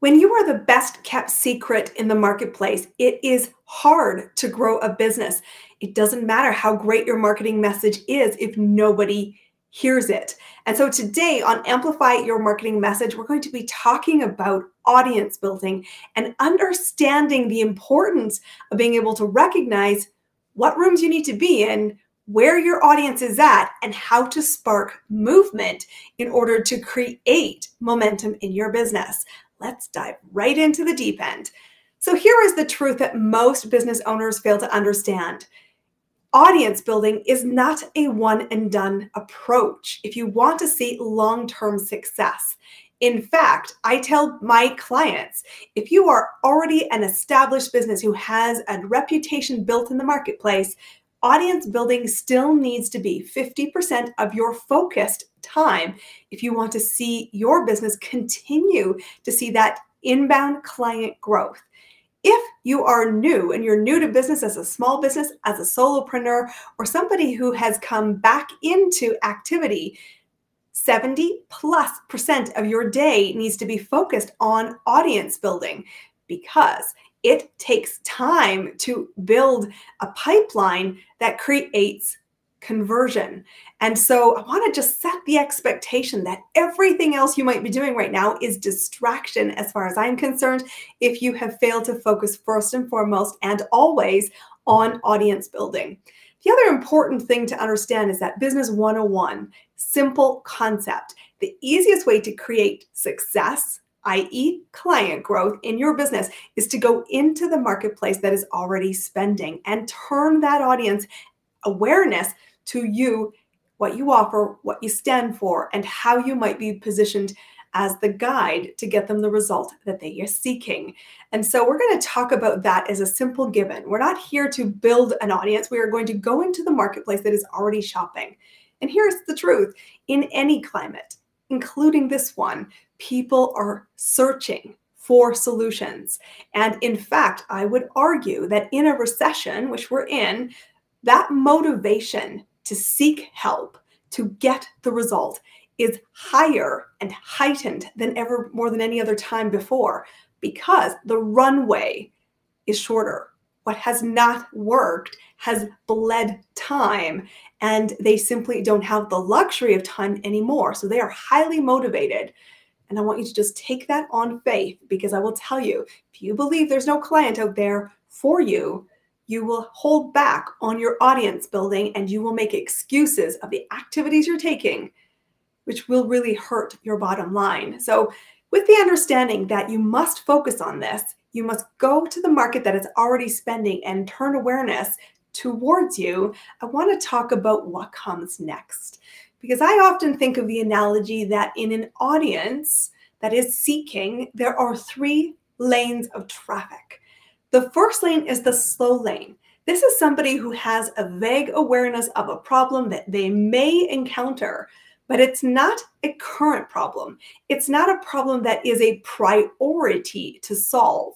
When you are the best kept secret in the marketplace, it is hard to grow a business. It doesn't matter how great your marketing message is if nobody hears it. And so today on Amplify Your Marketing Message, we're going to be talking about audience building and understanding the importance of being able to recognize what rooms you need to be in, where your audience is at, and how to spark movement in order to create momentum in your business. Let's dive right into the deep end. So, here is the truth that most business owners fail to understand audience building is not a one and done approach if you want to see long term success. In fact, I tell my clients if you are already an established business who has a reputation built in the marketplace, audience building still needs to be 50% of your focused time if you want to see your business continue to see that inbound client growth. If you are new and you're new to business as a small business, as a solopreneur, or somebody who has come back into activity, 70 plus percent of your day needs to be focused on audience building because it takes time to build a pipeline that creates conversion. And so I want to just set the expectation that everything else you might be doing right now is distraction, as far as I'm concerned, if you have failed to focus first and foremost and always on audience building. The other important thing to understand is that Business 101, simple concept. The easiest way to create success, i.e., client growth in your business, is to go into the marketplace that is already spending and turn that audience awareness to you what you offer, what you stand for, and how you might be positioned as the guide to get them the result that they are seeking. And so we're going to talk about that as a simple given. We're not here to build an audience. We are going to go into the marketplace that is already shopping. And here's the truth in any climate, including this one, people are searching for solutions. And in fact, I would argue that in a recession, which we're in, that motivation to seek help to get the result is higher and heightened than ever more than any other time before because the runway is shorter. What has not worked has bled time, and they simply don't have the luxury of time anymore. So they are highly motivated. And I want you to just take that on faith because I will tell you if you believe there's no client out there for you, you will hold back on your audience building and you will make excuses of the activities you're taking, which will really hurt your bottom line. So, with the understanding that you must focus on this, you must go to the market that is already spending and turn awareness towards you. I want to talk about what comes next. Because I often think of the analogy that in an audience that is seeking, there are three lanes of traffic. The first lane is the slow lane. This is somebody who has a vague awareness of a problem that they may encounter, but it's not a current problem. It's not a problem that is a priority to solve.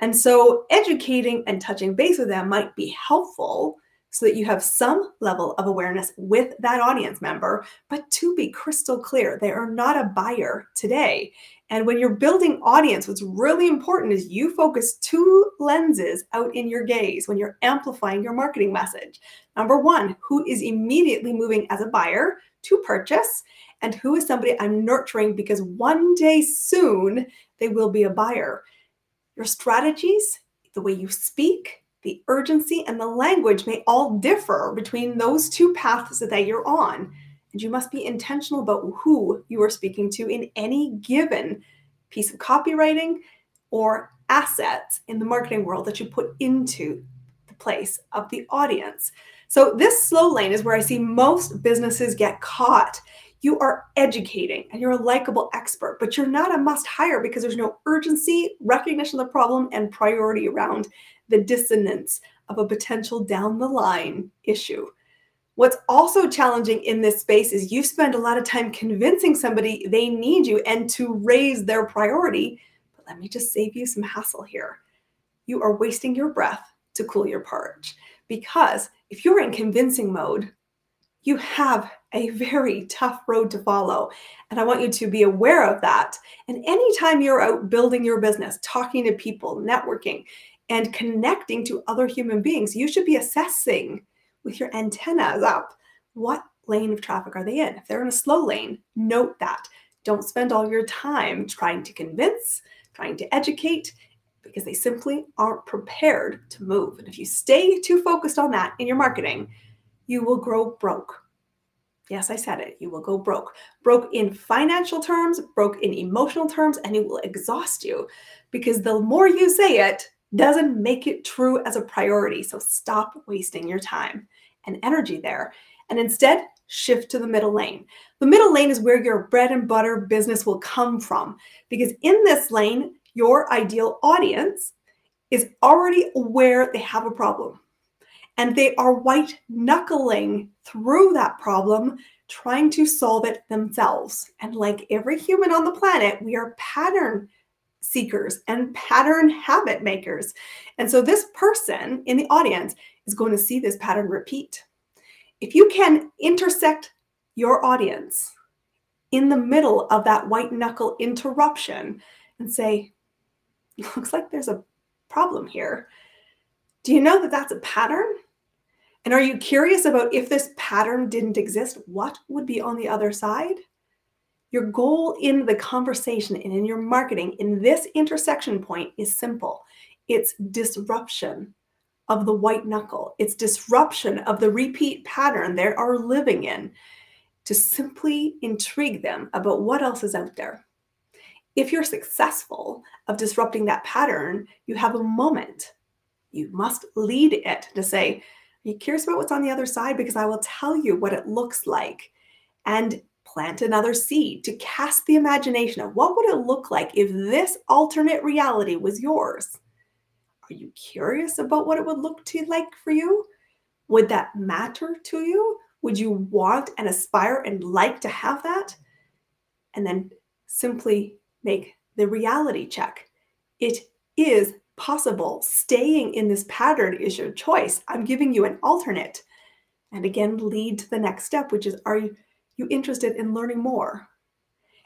And so, educating and touching base with them might be helpful so that you have some level of awareness with that audience member. But to be crystal clear, they are not a buyer today. And when you're building audience, what's really important is you focus two lenses out in your gaze when you're amplifying your marketing message. Number one, who is immediately moving as a buyer to purchase, and who is somebody I'm nurturing because one day soon they will be a buyer. Your strategies, the way you speak, the urgency, and the language may all differ between those two paths that you're on. And you must be intentional about who you are speaking to in any given piece of copywriting or assets in the marketing world that you put into the place of the audience. So, this slow lane is where I see most businesses get caught. You are educating and you're a likable expert, but you're not a must hire because there's no urgency, recognition of the problem, and priority around the dissonance of a potential down the line issue. What's also challenging in this space is you spend a lot of time convincing somebody they need you and to raise their priority. But let me just save you some hassle here. You are wasting your breath to cool your porridge because if you're in convincing mode, you have a very tough road to follow. And I want you to be aware of that. And anytime you're out building your business, talking to people, networking, and connecting to other human beings, you should be assessing with your antennas up what lane of traffic are they in? If they're in a slow lane, note that. Don't spend all your time trying to convince, trying to educate, because they simply aren't prepared to move. And if you stay too focused on that in your marketing, you will grow broke. Yes, I said it. You will go broke. Broke in financial terms, broke in emotional terms, and it will exhaust you because the more you say it, doesn't make it true as a priority. So stop wasting your time and energy there. And instead, shift to the middle lane. The middle lane is where your bread and butter business will come from because in this lane, your ideal audience is already aware they have a problem and they are white knuckling through that problem, trying to solve it themselves. And like every human on the planet, we are pattern seekers and pattern habit makers. And so this person in the audience is going to see this pattern repeat. If you can intersect your audience in the middle of that white knuckle interruption and say, looks like there's a problem here. Do you know that that's a pattern? And are you curious about if this pattern didn't exist, what would be on the other side? Your goal in the conversation and in your marketing in this intersection point is simple it's disruption of the white knuckle, it's disruption of the repeat pattern they are living in to simply intrigue them about what else is out there. If you're successful of disrupting that pattern, you have a moment. You must lead it to say, You curious about what's on the other side? Because I will tell you what it looks like. And plant another seed to cast the imagination of what would it look like if this alternate reality was yours are you curious about what it would look to like for you would that matter to you would you want and aspire and like to have that and then simply make the reality check it is possible staying in this pattern is your choice i'm giving you an alternate and again lead to the next step which is are you interested in learning more?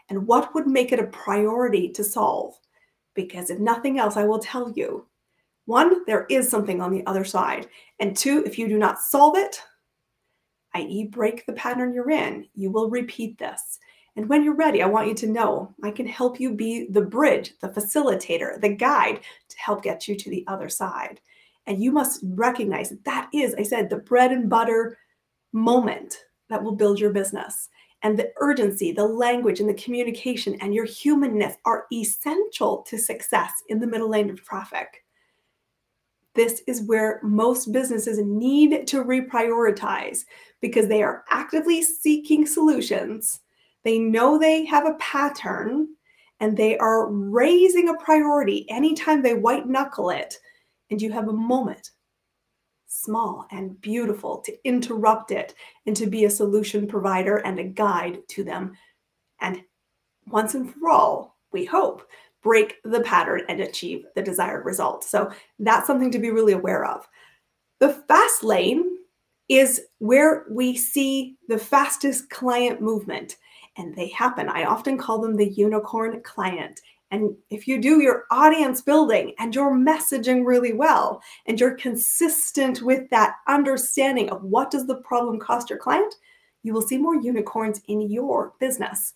And what would make it a priority to solve? Because if nothing else, I will tell you one, there is something on the other side. And two, if you do not solve it, i.e., break the pattern you're in, you will repeat this. And when you're ready, I want you to know I can help you be the bridge, the facilitator, the guide to help get you to the other side. And you must recognize that, that is, I said, the bread and butter moment that will build your business. And the urgency, the language, and the communication and your humanness are essential to success in the middle lane of traffic. This is where most businesses need to reprioritize because they are actively seeking solutions. They know they have a pattern and they are raising a priority anytime they white knuckle it. And you have a moment small and beautiful, to interrupt it, and to be a solution provider and a guide to them. And once and for all, we hope, break the pattern and achieve the desired result. So that's something to be really aware of. The fast lane is where we see the fastest client movement, and they happen. I often call them the unicorn client. And if you do your audience building and your messaging really well, and you're consistent with that understanding of what does the problem cost your client, you will see more unicorns in your business.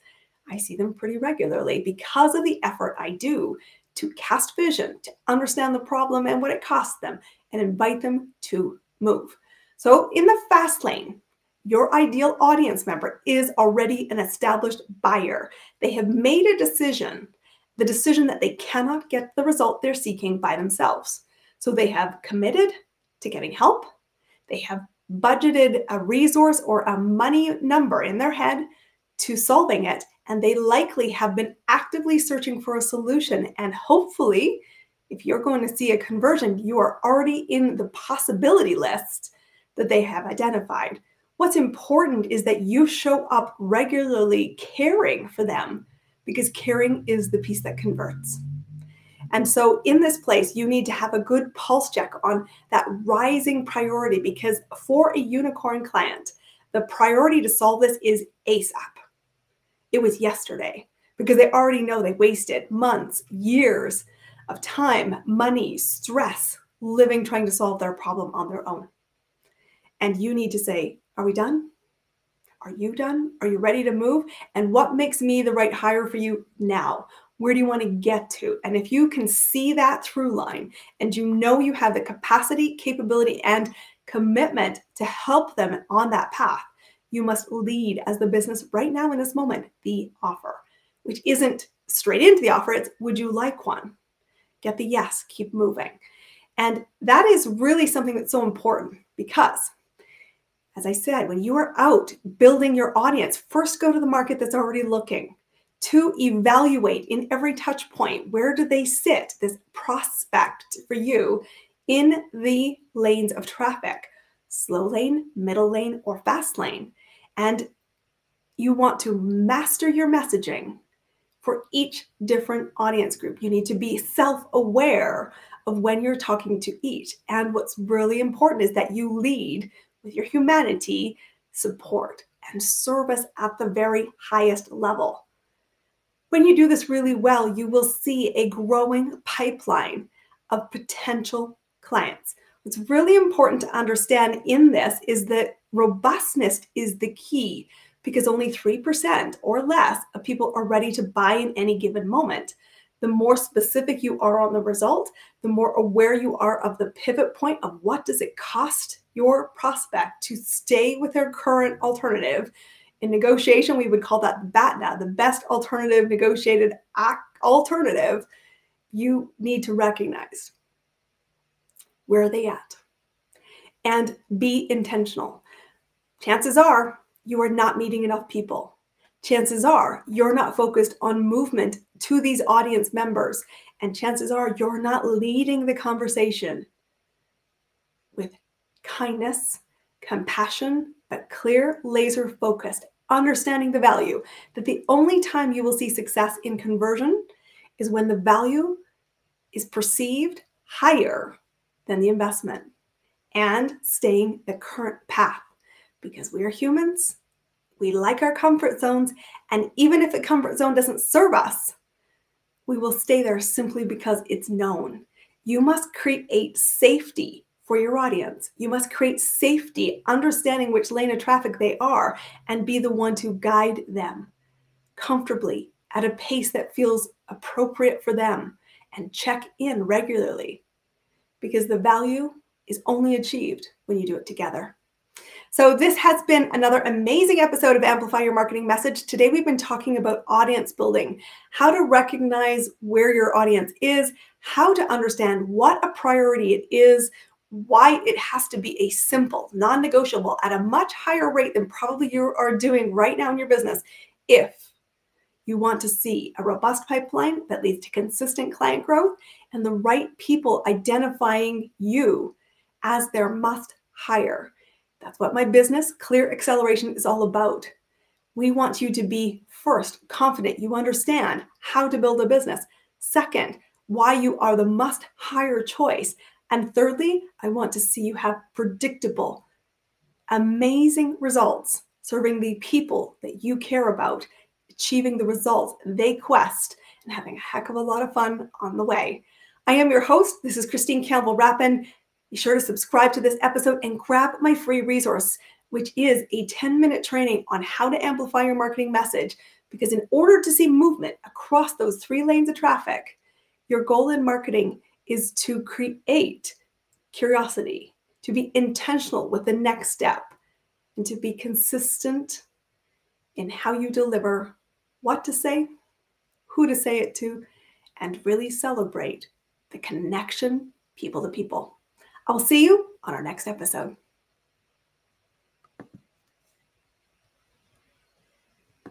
I see them pretty regularly because of the effort I do to cast vision, to understand the problem and what it costs them, and invite them to move. So, in the fast lane, your ideal audience member is already an established buyer. They have made a decision the decision that they cannot get the result they're seeking by themselves. So they have committed to getting help, they have budgeted a resource or a money number in their head to solving it, and they likely have been actively searching for a solution. And hopefully, if you're going to see a conversion, you are already in the possibility list that they have identified. What's important is that you show up regularly caring for them because caring is the piece that converts. And so, in this place, you need to have a good pulse check on that rising priority because for a unicorn client, The priority to solve this is ASAP. It was yesterday because they already know they wasted months, years of time, money, stress living trying to solve their problem on their own. And you need to say, Are we done? Are you done? Are you ready to move? And what makes me the right hire for you now? Where do you want to get to? And if you can see that through line and you know you have the capacity, capability, and commitment to help them on that path, you must lead as the business right now in this moment, the offer, which isn't straight into the offer. It's would you like one? Get the yes, keep moving. And that is really something that's so important because as I said, when you are out building your audience, first go to the market that's already looking to evaluate in every touch point where do they sit, this prospect for you in the lanes of traffic slow lane, middle lane, or fast lane. And you want to master your messaging for each different audience group. You need to be self aware of when you're talking to each. And what's really important is that you lead with your humanity, support, and service at the very highest level. When you do this really well, you will see a growing pipeline of potential clients. What's really important to understand in this is that robustness is the key because only 3% or less of people are ready to buy in any given moment the more specific you are on the result, the more aware you are of the pivot point of what does it cost your prospect to stay with their current alternative. In negotiation, we would call that BATNA, the best alternative negotiated alternative. You need to recognize where are they at and be intentional. Chances are you are not meeting enough people chances are you're not focused on movement to these audience members. And chances are you're not leading the conversation kindness, compassion, but clear, laser focused, understanding the value. That the only time you will see success in conversion is when the value is perceived higher than the investment and staying the current path because we are humans we like our comfort zones. And even if the comfort zone doesn't serve us, we will stay there simply because it's known. You must create safety for your audience. You must create safety, understanding which lane of traffic they are, and be the one to guide them comfortably at a pace that feels appropriate for them and check in regularly because the value is only achieved when you do it together. So, this has been another amazing episode of Amplify Your Marketing Message. Today, we've been talking about audience building, how to recognize where your audience is, how to understand what a priority it is, why it has to be a simple, non negotiable at a much higher rate than probably you are doing right now in your business if you want to see a robust pipeline that leads to consistent client growth and the right people identifying you as their must hire. That's what my business, Clear Acceleration, is all about. We want you to be first, confident you understand how to build a business. Second, why you are the must hire choice. And thirdly, I want to see you have predictable, amazing results serving the people that you care about, achieving the results they quest, and having a heck of a lot of fun on the way. I am your host. This is Christine Campbell Rapin. Be sure to subscribe to this episode and grab my free resource, which is a 10 minute training on how to amplify your marketing message. Because in order to see movement across those three lanes of traffic, your goal in marketing is to create curiosity, to be intentional with the next step, and to be consistent in how you deliver what to say, who to say it to, and really celebrate the connection people to people. I'll see you on our next episode.